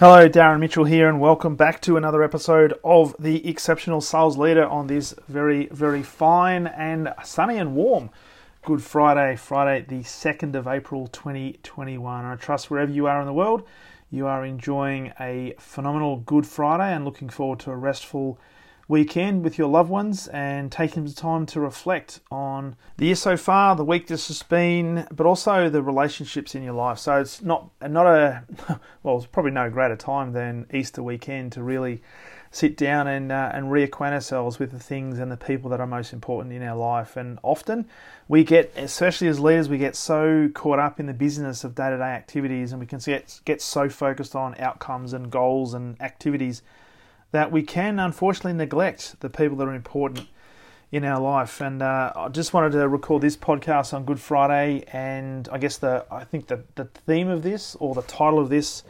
Hello, Darren Mitchell here, and welcome back to another episode of the Exceptional Sales Leader on this very, very fine and sunny and warm Good Friday, Friday, the 2nd of April 2021. And I trust wherever you are in the world, you are enjoying a phenomenal Good Friday and looking forward to a restful weekend with your loved ones and taking some time to reflect on the year so far, the week this has been, but also the relationships in your life. So it's not not a well, it's probably no greater time than Easter weekend to really sit down and uh, and reacquaint ourselves with the things and the people that are most important in our life. And often we get, especially as leaders, we get so caught up in the business of day to day activities, and we can get get so focused on outcomes and goals and activities that we can unfortunately neglect the people that are important in our life. And uh, I just wanted to record this podcast on Good Friday, and I guess the I think the the theme of this or the title of this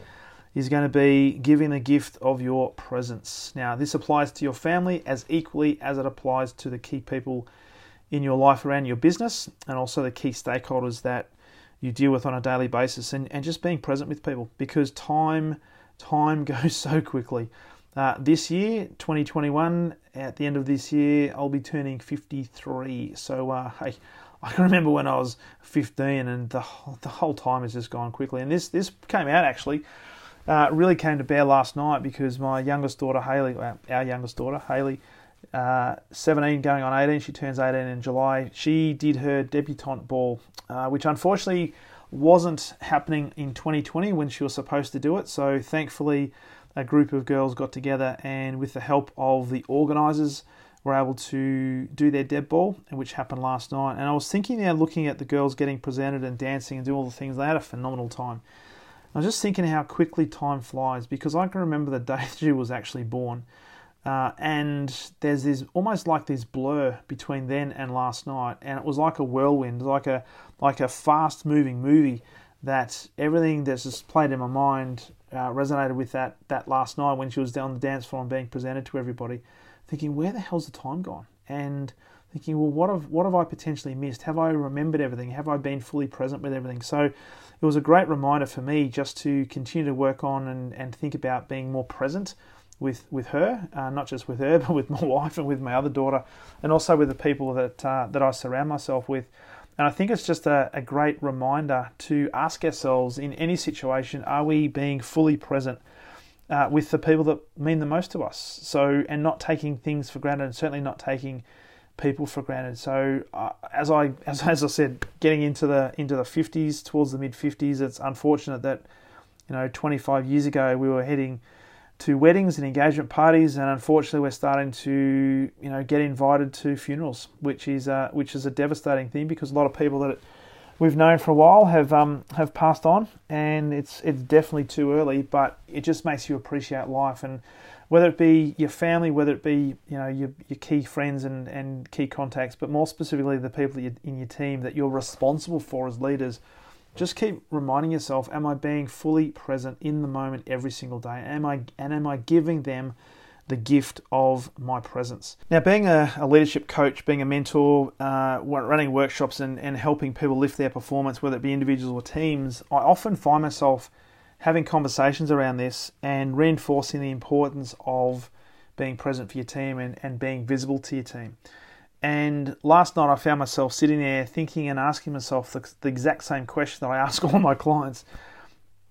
is going to be giving the gift of your presence. Now, this applies to your family as equally as it applies to the key people in your life around your business and also the key stakeholders that you deal with on a daily basis and, and just being present with people because time time goes so quickly. Uh, this year, 2021, at the end of this year, I'll be turning 53. So, uh, hey, I can remember when I was 15, and the the whole time has just gone quickly. And this this came out actually, uh, really came to bear last night because my youngest daughter Haley, our youngest daughter Haley, uh, 17 going on 18, she turns 18 in July. She did her debutante ball, uh, which unfortunately wasn't happening in 2020 when she was supposed to do it. So thankfully a group of girls got together and, with the help of the organisers, were able to do their deb ball, which happened last night. And I was thinking now, looking at the girls getting presented and dancing and doing all the things, they had a phenomenal time. I was just thinking how quickly time flies because I can remember the day she was actually born. Uh, and there's this almost like this blur between then and last night, and it was like a whirlwind, like a like a fast moving movie that everything that's just played in my mind uh, resonated with that that last night when she was down the dance floor and being presented to everybody, thinking where the hell's the time gone? And thinking, well, what have what have I potentially missed? Have I remembered everything? Have I been fully present with everything? So it was a great reminder for me just to continue to work on and, and think about being more present with with her, uh, not just with her, but with my wife and with my other daughter, and also with the people that uh, that I surround myself with. And I think it's just a, a great reminder to ask ourselves in any situation are we being fully present uh, with the people that mean the most to us? So, and not taking things for granted, and certainly not taking people for granted. So, uh, as I as, as I said, getting into the into the 50s, towards the mid 50s, it's unfortunate that you know 25 years ago we were heading to weddings and engagement parties, and unfortunately, we're starting to you know get invited to funerals, which is uh, which is a devastating thing because a lot of people that we've known for a while have um, have passed on, and it's it's definitely too early. But it just makes you appreciate life, and whether it be your family, whether it be you know your, your key friends and, and key contacts, but more specifically the people in your team that you're responsible for as leaders just keep reminding yourself am i being fully present in the moment every single day? Am i and am i giving them the gift of my presence? Now being a, a leadership coach being a mentor uh, running workshops and, and helping people lift their performance whether it be individuals or teams i often find myself having conversations around this and reinforcing the importance of being present for your team and, and being visible to your team and last night I found myself sitting there thinking and asking myself the, the, exact same question that I ask all my clients.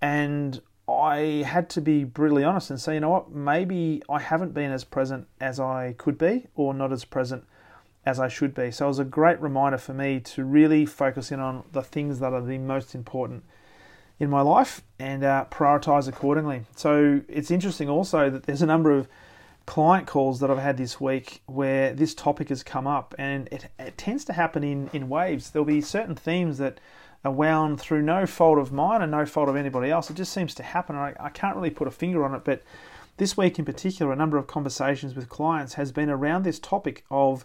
And I had to be brutally honest and say, you know what, maybe I haven't been as present as I could be or not as present as I should be. So it was a great reminder for me to really focus in on the things that are the most important in my life and uh, prioritize accordingly. So it's interesting also that there's a number of client calls that I've had this week where this topic has come up, and it, it tends to happen in, in waves. There'll be certain themes that are wound through no fault of mine and no fault of anybody else. It just seems to happen. I, I can't really put a finger on it, but this week in particular, a number of conversations with clients has been around this topic of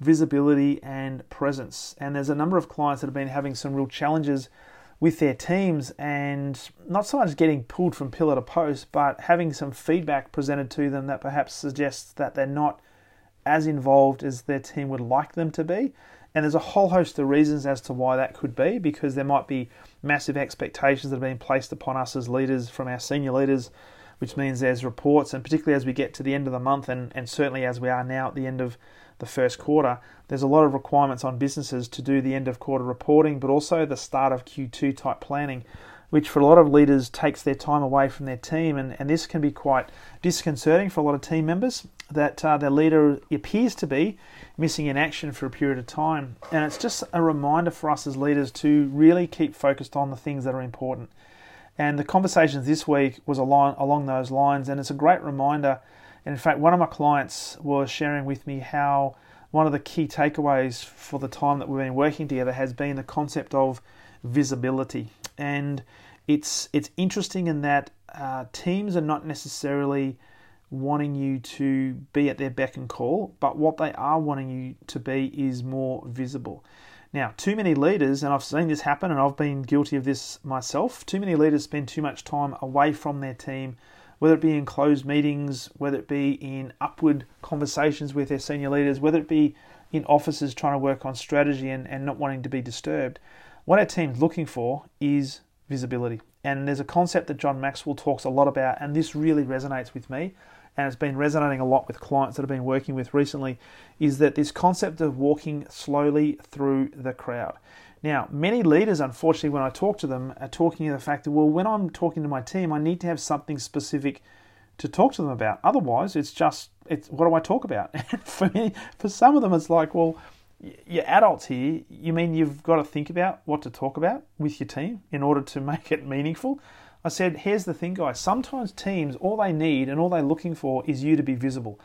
visibility and presence. And there's a number of clients that have been having some real challenges with their teams and not so much getting pulled from pillar to post, but having some feedback presented to them that perhaps suggests that they're not as involved as their team would like them to be. And there's a whole host of reasons as to why that could be, because there might be massive expectations that have been placed upon us as leaders from our senior leaders, which means there's reports, and particularly as we get to the end of the month, and, and certainly as we are now at the end of the first quarter, there's a lot of requirements on businesses to do the end of quarter reporting, but also the start of Q2 type planning, which for a lot of leaders takes their time away from their team. And, and this can be quite disconcerting for a lot of team members that uh, their leader appears to be missing in action for a period of time. And it's just a reminder for us as leaders to really keep focused on the things that are important. And the conversations this week was along, along those lines, and it's a great reminder and in fact, one of my clients was sharing with me how one of the key takeaways for the time that we've been working together has been the concept of visibility. And it's it's interesting in that uh, teams are not necessarily wanting you to be at their beck and call, but what they are wanting you to be is more visible. Now, too many leaders, and I've seen this happen, and I've been guilty of this myself. Too many leaders spend too much time away from their team whether it be in closed meetings, whether it be in upward conversations with their senior leaders, whether it be in offices trying to work on strategy and, and not wanting to be disturbed. What our team's looking for is visibility. And there's a concept that John Maxwell talks a lot about, and this really resonates with me, and it's been resonating a lot with clients that I've been working with recently, is that this concept of walking slowly through the crowd. Now, many leaders, unfortunately, when I talk to them, are talking of the fact that, well, when I'm talking to my team, I need to have something specific to talk to them about. Otherwise, it's just, it's what do I talk about? for me, for some of them, it's like, well, you're adults here. You mean you've got to think about what to talk about with your team in order to make it meaningful? I said, here's the thing, guys. Sometimes teams, all they need and all they're looking for is you to be visible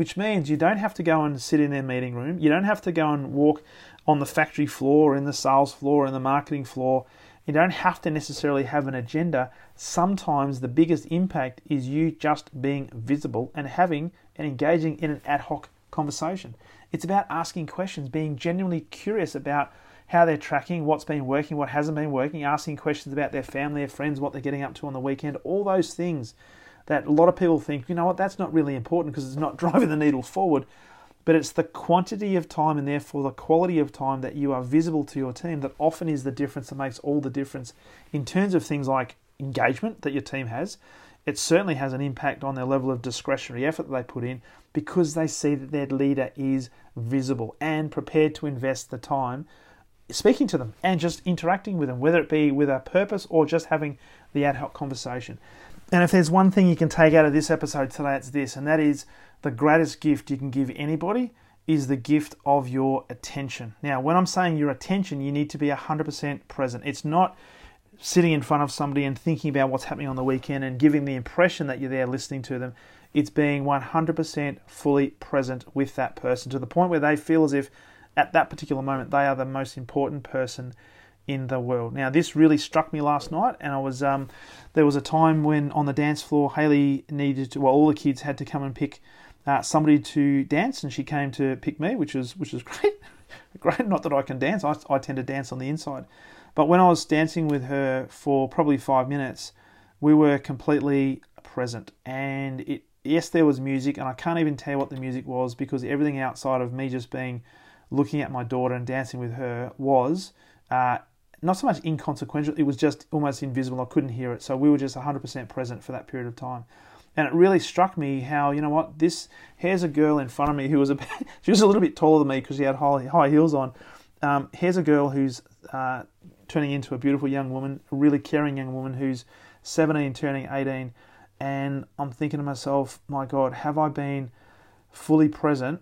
which means you don't have to go and sit in their meeting room. You don't have to go and walk on the factory floor, in the sales floor, in the marketing floor. You don't have to necessarily have an agenda. Sometimes the biggest impact is you just being visible and having and engaging in an ad hoc conversation. It's about asking questions, being genuinely curious about how they're tracking, what's been working, what hasn't been working, asking questions about their family, their friends, what they're getting up to on the weekend, all those things that a lot of people think, you know what, that's not really important because it's not driving the needle forward. But it's the quantity of time and therefore the quality of time that you are visible to your team that often is the difference that makes all the difference in terms of things like engagement that your team has. It certainly has an impact on their level of discretionary effort that they put in because they see that their leader is visible and prepared to invest the time speaking to them and just interacting with them, whether it be with a purpose or just having the ad hoc conversation. And if there's one thing you can take out of this episode today, it's this, and that is the greatest gift you can give anybody is the gift of your attention. Now, when I'm saying your attention, you need to be 100% present. It's not sitting in front of somebody and thinking about what's happening on the weekend and giving the impression that you're there listening to them. It's being 100% fully present with that person to the point where they feel as if at that particular moment they are the most important person in the world. Now, this really struck me last night, and I was um, there was a time when on the dance floor, Haley needed to. Well, all the kids had to come and pick uh, somebody to dance, and she came to pick me, which was which was great. great. Not that I can dance; I, I tend to dance on the inside. But when I was dancing with her for probably five minutes, we were completely present, and it. Yes, there was music, and I can't even tell you what the music was because everything outside of me just being looking at my daughter and dancing with her was uh, not so much inconsequential, it was just almost invisible. I couldn't hear it. So we were just 100% present for that period of time. And it really struck me how, you know what, this, here's a girl in front of me who was a, she was a little bit taller than me because she had high, high heels on. Um, here's a girl who's uh, turning into a beautiful young woman, a really caring young woman who's 17, turning 18. And I'm thinking to myself, my God, have I been fully present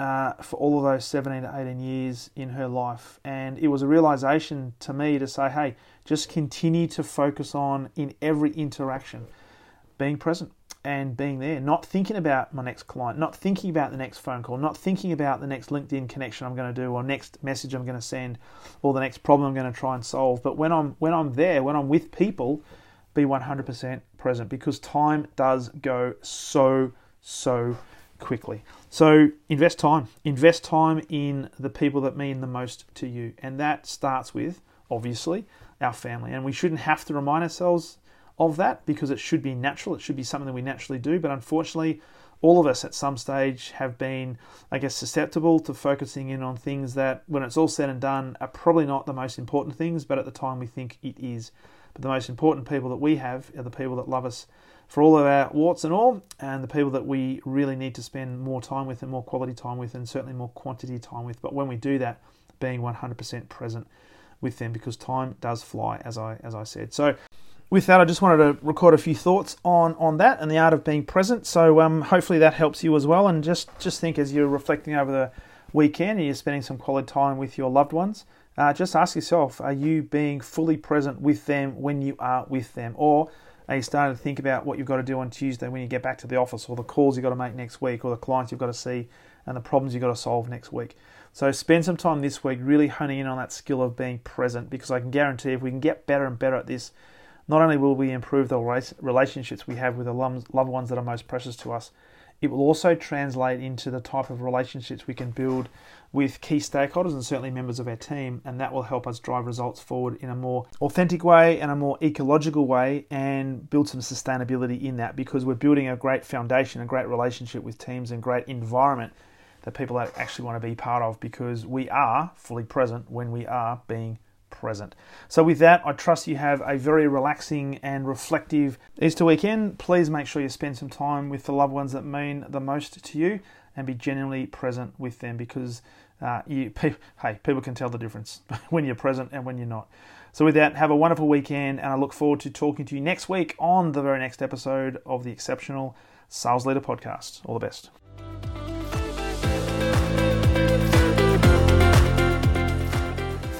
uh, for all of those 17 to 18 years in her life. And it was a realization to me to say, hey, just continue to focus on in every interaction being present and being there, not thinking about my next client, not thinking about the next phone call, not thinking about the next LinkedIn connection I'm going to do or next message I'm going to send or the next problem I'm going to try and solve. But when I'm when I'm there, when I'm with people, be 100% present because time does go so so quickly. So invest time. Invest time in the people that mean the most to you. And that starts with, obviously, our family. And we shouldn't have to remind ourselves of that because it should be natural. It should be something that we naturally do. But unfortunately, all of us at some stage have been, I guess, susceptible to focusing in on things that, when it's all said and done, are probably not the most important things, but at the time we think it is. But the most important people that we have are the people that love us for all of our warts and all, and the people that we really need to spend more time with and more quality time with, and certainly more quantity time with. But when we do that, being 100% present with them because time does fly, as I as I said. So with that, I just wanted to record a few thoughts on on that and the art of being present. So um, hopefully that helps you as well. And just just think as you're reflecting over the weekend and you're spending some quality time with your loved ones, uh, just ask yourself: Are you being fully present with them when you are with them, or are you starting to think about what you've got to do on Tuesday when you get back to the office, or the calls you've got to make next week, or the clients you've got to see, and the problems you've got to solve next week? So spend some time this week really honing in on that skill of being present, because I can guarantee if we can get better and better at this not only will we improve the relationships we have with the loved ones that are most precious to us, it will also translate into the type of relationships we can build with key stakeholders and certainly members of our team, and that will help us drive results forward in a more authentic way and a more ecological way and build some sustainability in that because we're building a great foundation, a great relationship with teams, and great environment that people actually want to be part of because we are fully present when we are being present. So, with that, I trust you have a very relaxing and reflective Easter weekend. Please make sure you spend some time with the loved ones that mean the most to you and be genuinely present with them because uh, you, pe- hey, people can tell the difference when you're present and when you're not. So, with that, have a wonderful weekend, and I look forward to talking to you next week on the very next episode of the Exceptional Sales Leader Podcast. All the best.